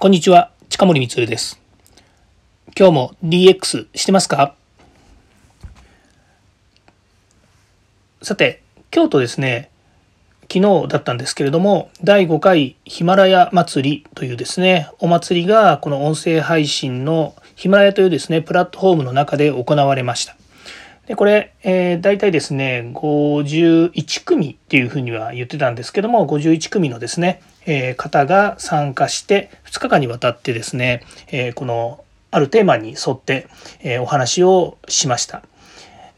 こんにちは、近森光です。今日も DX してますか？さて、京都ですね、昨日だったんですけれども、第5回ヒマラヤ祭りというですね、お祭りがこの音声配信のヒマラヤというですね、プラットフォームの中で行われました。で、これ、えー、大体ですね、51組っていうふうには言ってたんですけども、51組のですね、え、方が参加して2日間にわたってですね、え、このあるテーマに沿って、え、お話をしました。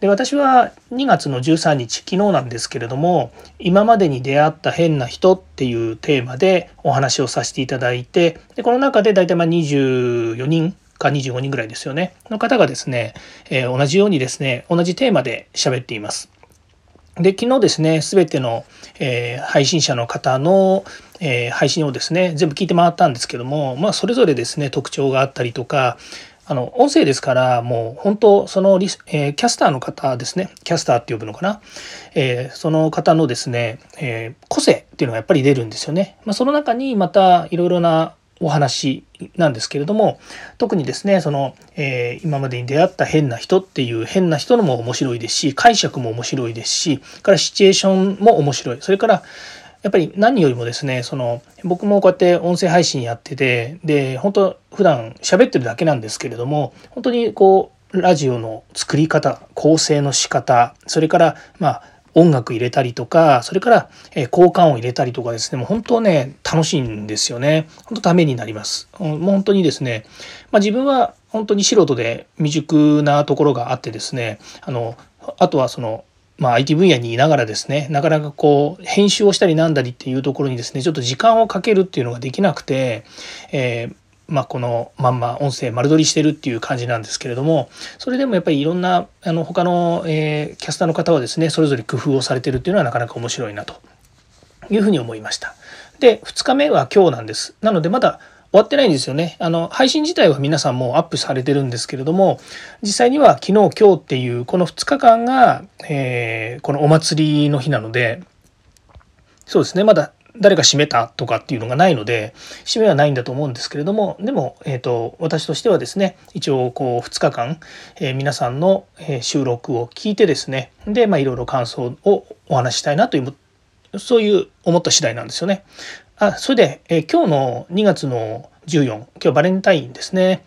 で私は2月の13日昨日なんですけれども今までに出会った変な人っていうテーマでお話をさせていただいてでこの中で大体まあ24人か25人ぐらいですよねの方がですね、えー、同じようにですね同じテーマで喋っています。で昨日ですね全ての、えー、配信者の方の、えー、配信をですね全部聞いて回ったんですけどもまあそれぞれですね特徴があったりとかあの、音声ですから、もう本当、そのリス、えー、キャスターの方ですね、キャスターって呼ぶのかな、えー、その方のですね、えー、個性っていうのがやっぱり出るんですよね。まあ、その中にまたいろいろなお話なんですけれども特にですねその、えー、今までに出会った変な人っていう変な人のも面白いですし解釈も面白いですしからシチュエーションも面白いそれからやっぱり何よりもですねその僕もこうやって音声配信やっててで本当普段喋ってるだけなんですけれども本当にこうラジオの作り方構成の仕方それからまあ音楽入れたりとかそれから、え交換を入れたりとかですねもう本当ね楽しいんですよね。本当ためになります。もう本当にですね、まあ、自分は本当に素人で未熟なところがあってですねあのあとはそのまあ、IT 分野にいながらですねなかなかこう編集をしたりなんだりっていうところにですねちょっと時間をかけるっていうのができなくて、えー、まあ、このまんま音声丸取りしてるっていう感じなんですけれどもそれでもやっぱりいろんなあの他の、えー、キャスターの方はですねそれぞれ工夫をされてるっていうのはなかなか面白いなというふうに思いました。で2日目は今日なんです。なのでまだ終わってないんですよね。あの、配信自体は皆さんもアップされてるんですけれども、実際には昨日、今日っていうこの2日間が、えー、このお祭りの日なので、そうですね、まだ誰か閉めたとかっていうのがないので、閉めはないんだと思うんですけれども、でも、えっ、ー、と、私としてはですね、一応こう2日間、えー、皆さんの収録を聞いてですね、で、まあいろいろ感想をお話ししたいなというそういう思った次第なんですよね。あそれで、えー、今日の2月の14今日バレンタインですね。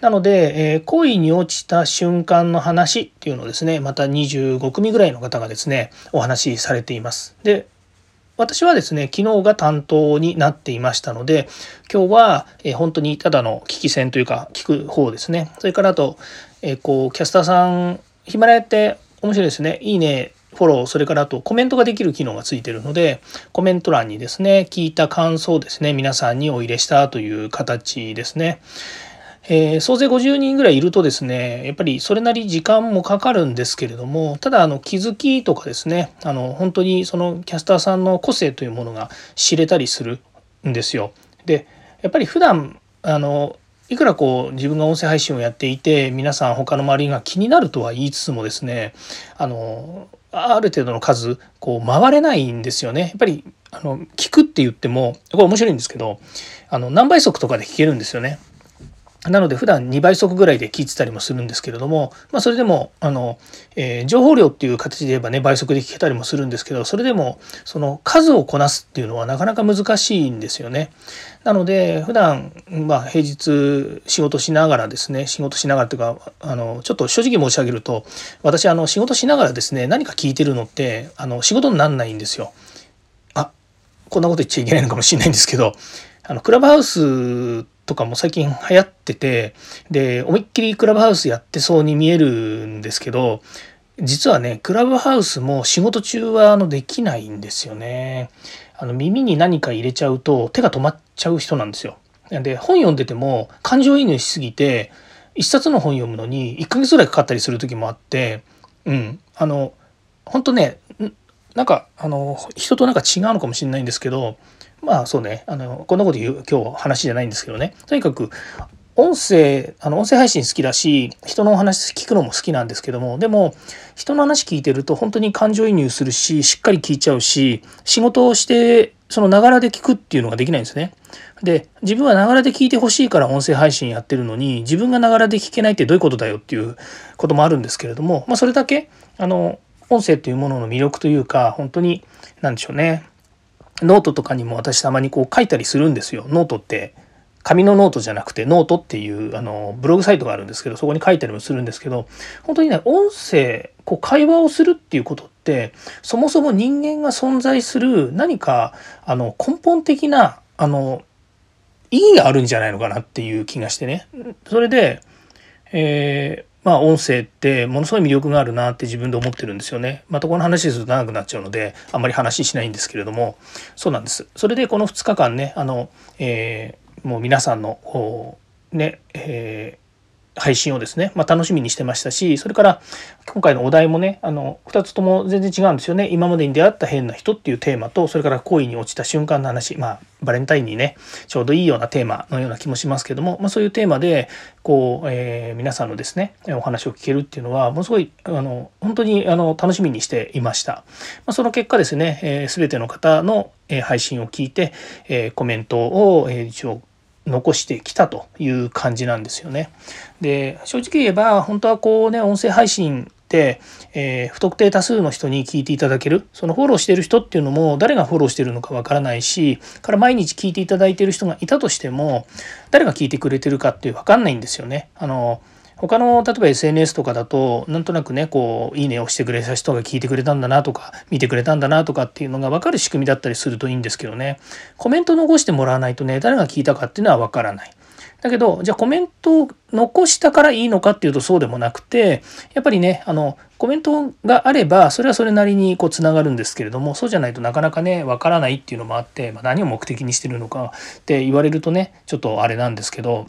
なので、えー、恋に落ちた瞬間の話っていうのをですねまた25組ぐらいの方がですねお話しされています。で私はですね昨日が担当になっていましたので今日は、えー、本当にただの聞き戦というか聞く方ですねそれからあと、えー、こうキャスターさんヒマラヤって面白いですねいいねフォロー、それからあとコメントができる機能がついているので、コメント欄にですね、聞いた感想をですね、皆さんにお入れしたという形ですね。えー、総勢50人ぐらいいるとですねやっぱりそれなり時間もかかるんですけれどもただあの気づきとかですねあの本当にそのキャスターさんの個性というものが知れたりするんですよ。でやっぱり普段あのいくらこう自分が音声配信をやっていて皆さん他の周りが気になるとは言いつつもですねあのある程度の数こう回れないんですよね。やっぱりあの聞くって言ってもこれ面白いんですけどあの何倍速とかで聞けるんですよね。なので普段2倍速ぐらいで聞いてたりもするんですけれども、まあ、それでもあの、えー、情報量っていう形で言えばね倍速で聞けたりもするんですけどそれでもその数をこなすっていうのはなかなか難しいんですよね。なので普段まあ平日仕事しながらですね仕事しながらというかあのちょっと正直申し上げると私あの仕事しながらですね何か聞いてるのってあの仕事になんないんですよ。あこんなこと言っちゃいけないのかもしれないんですけどあのクラブハウスとかも最近流行っててで思いっきりクラブハウスやってそうに見えるんですけど実はねクラブハウスも仕事中はあのできないんですよね。あの耳に何か入れちゃうと手が止まっちゃう人なんですよ。で本読んでても感情移入しすぎて一冊の本読むのに1ヶ月ぐらいかかったりする時もあってうん。あの本当ねなんかあの人となんか違うのかもしれないんですけどまあそうね。あのこんなこと言う今日話じゃないんですけどね。とにかく音声あの音声配信好きだし人のお話聞くのも好きなんですけどもでも人の話聞いてると本当に感情移入するししっかり聞いちゃうし仕事をしてそのながらで聞くっていうのができないんですね。で自分はながらで聞いてほしいから音声配信やってるのに自分がながらで聞けないってどういうことだよっていうこともあるんですけれども、まあ、それだけあの音声というものの魅力というか本当に何でしょうねノートとかにも私たまにこう書いたりするんですよ。ノートって紙のノートじゃなくてノートっていうあのブログサイトがあるんですけどそこに書いたりもするんですけど本当にね音声こう会話をするっていうことってそもそも人間が存在する何かあの根本的なあの意義があるんじゃないのかなっていう気がしてねそれで、えー、まあ音声ってものすごい魅力があるなって自分で思ってるんですよね。またこの話すると長くなっちゃうのであんまり話しないんですけれどもそうなんです。それでこの2日間ねあの、えーもう皆さんのね、えー、配信をですね、まあ、楽しみにしてましたしそれから今回のお題もねあの2つとも全然違うんですよね今までに出会った変な人っていうテーマとそれから恋に落ちた瞬間の話まあバレンタインにねちょうどいいようなテーマのような気もしますけども、まあ、そういうテーマでこう、えー、皆さんのですねお話を聞けるっていうのはものすごいあの本当にあの楽しみにしていました。まあ、その結果ですね、えー、全ての方の配信を聞いて、えー、コメントを、え一応残してきたという感じなんですよね。で正直言えば本当はこうね音声配信って、えー、不特定多数の人に聞いていただけるそのフォローしてる人っていうのも誰がフォローしてるのかわからないしから毎日聞いていただいてる人がいたとしても誰が聞いてくれてるかってわかんないんですよね。あの他の例えば SNS とかだとなんとなくねこう「いいね」をしてくれた人が聞いてくれたんだなとか見てくれたんだなとかっていうのが分かる仕組みだったりするといいんですけどねコメント残してもらわないとね誰が聞いたかっていうのは分からない。だけどじゃあコメントを残したからいいのかっていうとそうでもなくてやっぱりねあのコメントがあればそれはそれなりにこうつながるんですけれどもそうじゃないとなかなかねわからないっていうのもあって、まあ、何を目的にしてるのかって言われるとねちょっとあれなんですけど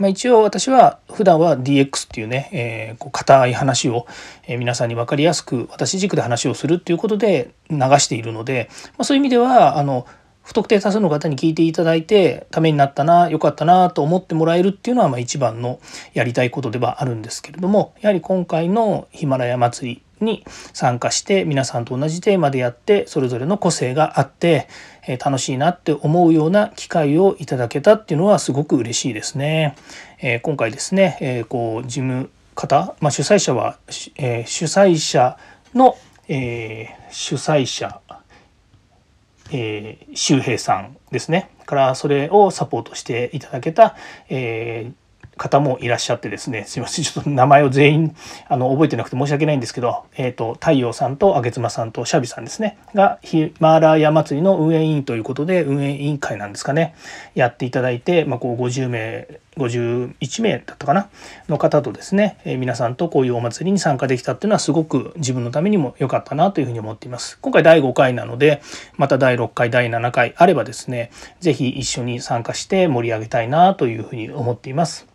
まあ、一応私は普段は DX っていうね、えー、こう硬い話を、皆さんに分かりやすく私軸で話をするっていうことで流しているので、まあ、そういう意味ではあの不特定多数の方に聞いていただいてためになったな良かったなと思ってもらえるっていうのはまあ一番のやりたいことではあるんですけれどもやはり今回のヒマラヤ祭りに参加して皆さんと同じテーマでやってそれぞれの個性があって楽しいなって思うような機会をいただけたっていうのはすごく嬉しいですね。え今回ですね、えこう事務方、まあ、主催者は、え主催者の、え主催者、え周平さんですねからそれをサポートしていただけた、えー方もいらっしゃってですねすいませんちょっと名前を全員あの覚えてなくて申し訳ないんですけど、えーと、太陽さんとあげつまさんとシャビさんですねがヒマーラヤ祭りの運営委員ということで運営委員会なんですかねやっていただいて、まあ、こう50名51名だったかなの方とですね、えー、皆さんとこういうお祭りに参加できたっていうのはすごく自分のためにも良かったなというふうに思っています。今回第5回なのでまた第6回第7回あればですね是非一緒に参加して盛り上げたいなというふうに思っています。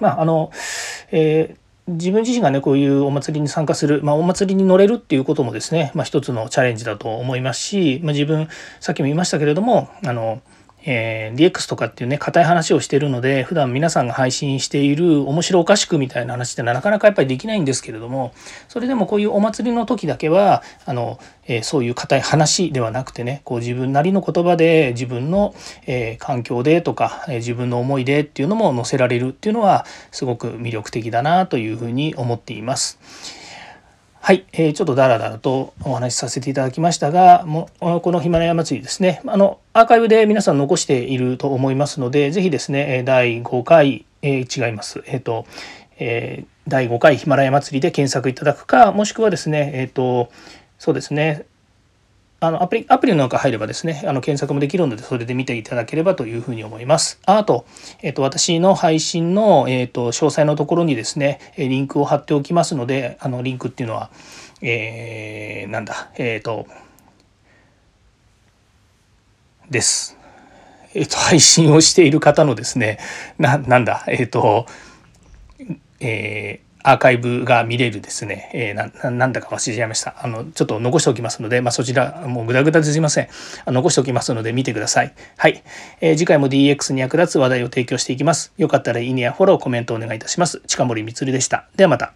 まああの、えー自分自身がねこういうお祭りに参加する、まあ、お祭りに乗れるっていうこともですね、まあ、一つのチャレンジだと思いますし、まあ、自分さっきも言いましたけれどもあのえー、DX とかっていうね硬い話をしてるので普段皆さんが配信している面白おかしくみたいな話ってなかなかやっぱりできないんですけれどもそれでもこういうお祭りの時だけはあの、えー、そういう硬い話ではなくてねこう自分なりの言葉で自分の、えー、環境でとか、え自分の思いでっていうのも載せられるっていうのはすごく魅力的だなというふうに思っています。はい、えー、ちょっとダラダラとお話しさせていただきましたが、もこのヒマラヤ祭りですね、あのアーカイブで皆さん残していると思いますので、ぜひですね、第5回、えー、違います。えっ、ー、と、えー、第5回ヒマラヤ祭りで検索いただくか、もしくはですね、えっ、と、そうですね、あのアプリアプリの中入ればですねあの検索もできるのでそれで見ていただければというふうに思います。あと,、えーと、私の配信の、えーと、詳細のところにですねリンクを貼っておきますのであのリンクっていうのは、えー、なんだえっ、とです。えっ、と配信をしている方のですねななんだえっ、とえーアーカイブが見れるですね、えー、なんだか忘れちゃいました。あの、ちょっと残しておきますので、まあ、そちら、もうぐだぐだですいません。残しておきますので見てください。はい。えー、次回も DX に役立つ話題を提供していきます。よかったらいいねやフォロー、コメントお願いいたします。近森光でした。ではまた。